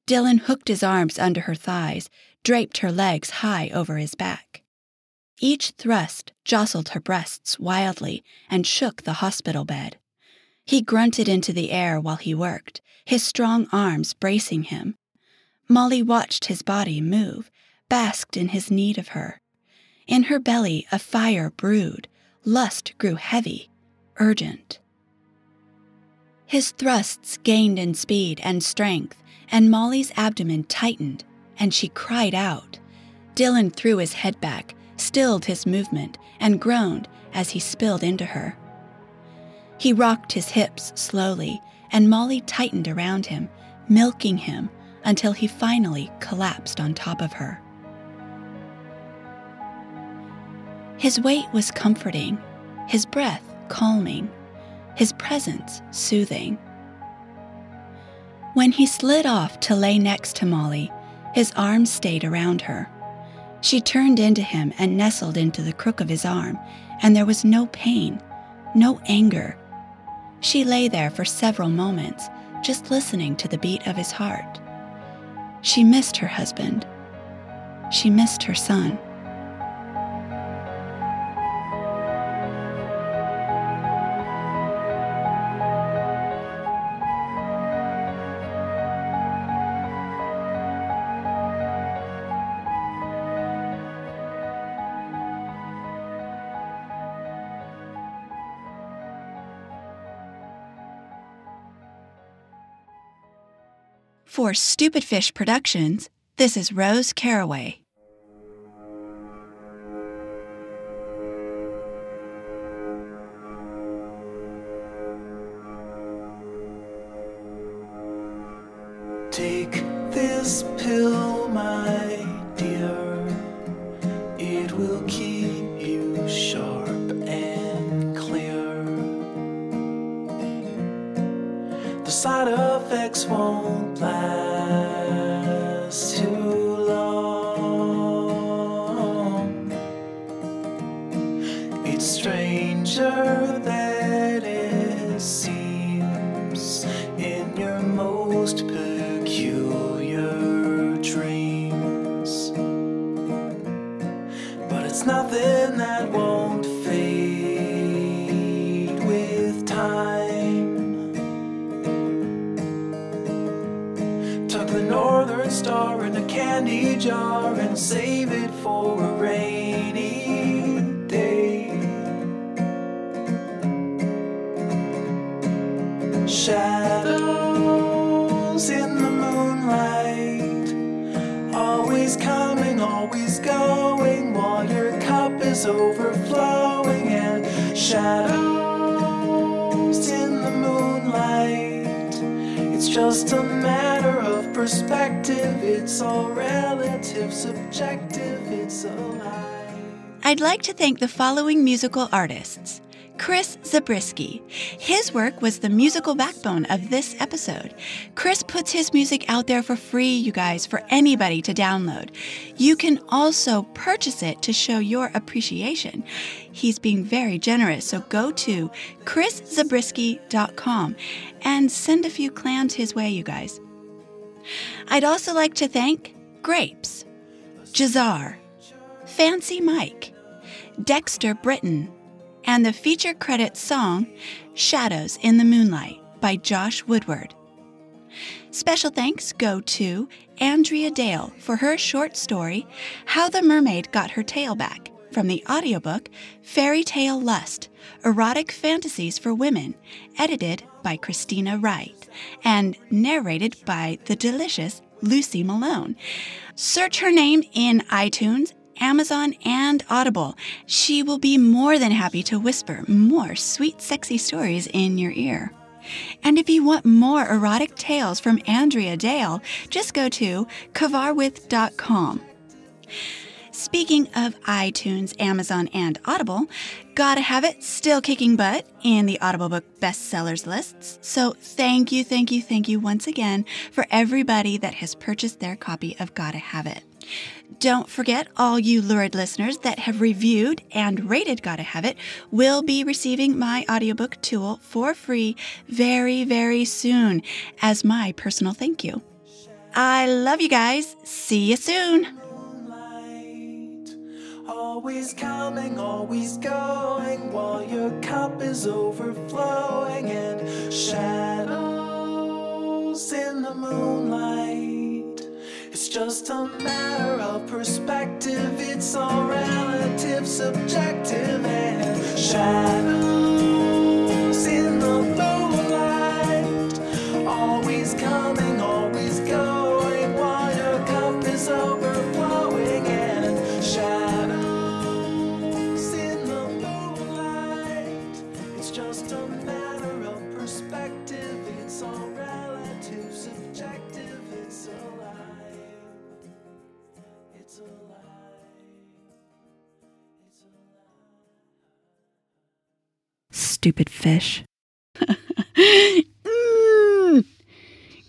Dylan hooked his arms under her thighs, draped her legs high over his back. Each thrust jostled her breasts wildly and shook the hospital bed. He grunted into the air while he worked, his strong arms bracing him. Molly watched his body move, basked in his need of her. In her belly, a fire brewed, lust grew heavy, urgent. His thrusts gained in speed and strength, and Molly's abdomen tightened, and she cried out. Dylan threw his head back, stilled his movement, and groaned as he spilled into her. He rocked his hips slowly, and Molly tightened around him, milking him until he finally collapsed on top of her. His weight was comforting, his breath calming, his presence soothing. When he slid off to lay next to Molly, his arms stayed around her. She turned into him and nestled into the crook of his arm, and there was no pain, no anger. She lay there for several moments, just listening to the beat of his heart. She missed her husband. She missed her son. For Stupid Fish Productions, this is Rose Caraway. Take this pill, my all relative, subjective, it's. I'd like to thank the following musical artists. Chris Zabriskie. His work was the musical backbone of this episode. Chris puts his music out there for free, you guys, for anybody to download. You can also purchase it to show your appreciation. He's being very generous, so go to chriszabriskie.com and send a few clams his way, you guys. I'd also like to thank Grapes, Jahzzar, Fancy Mike, Dexter Britain, and the feature credit song Shadows in the Moonlight by Josh Woodward. Special thanks go to Andrea Dale for her short story How the Mermaid Got Her Tail Back from the audiobook Fairy Tale Lust Erotic Fantasies for Women, edited by Kristina Wright and narrated by the delicious Lucy Malone. Search her name in iTunes Amazon and Audible. She will be more than happy to whisper more sweet, sexy stories in your ear. And if you want more erotic tales from Andrea Dale, just go to cyvarwydd.com. Speaking of iTunes, Amazon, and Audible, Gotta Have It still kicking butt in the Audible book bestsellers lists. So thank you, thank you, thank you once again for everybody that has purchased their copy of Gotta Have It. Don't forget, all you lurid listeners that have reviewed and rated Gotta Have It will be receiving my audiobook tool for free very, very soon as my personal thank you. I love you guys. See you soon. Always coming, always going, while your cup is overflowing, and shadows in the moonlight. It's just a matter of perspective, it's all relative, subjective, and shadows Stupid fish. Mm.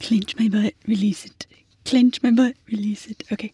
Clench my butt, release it. Clench my butt, release it. Okay.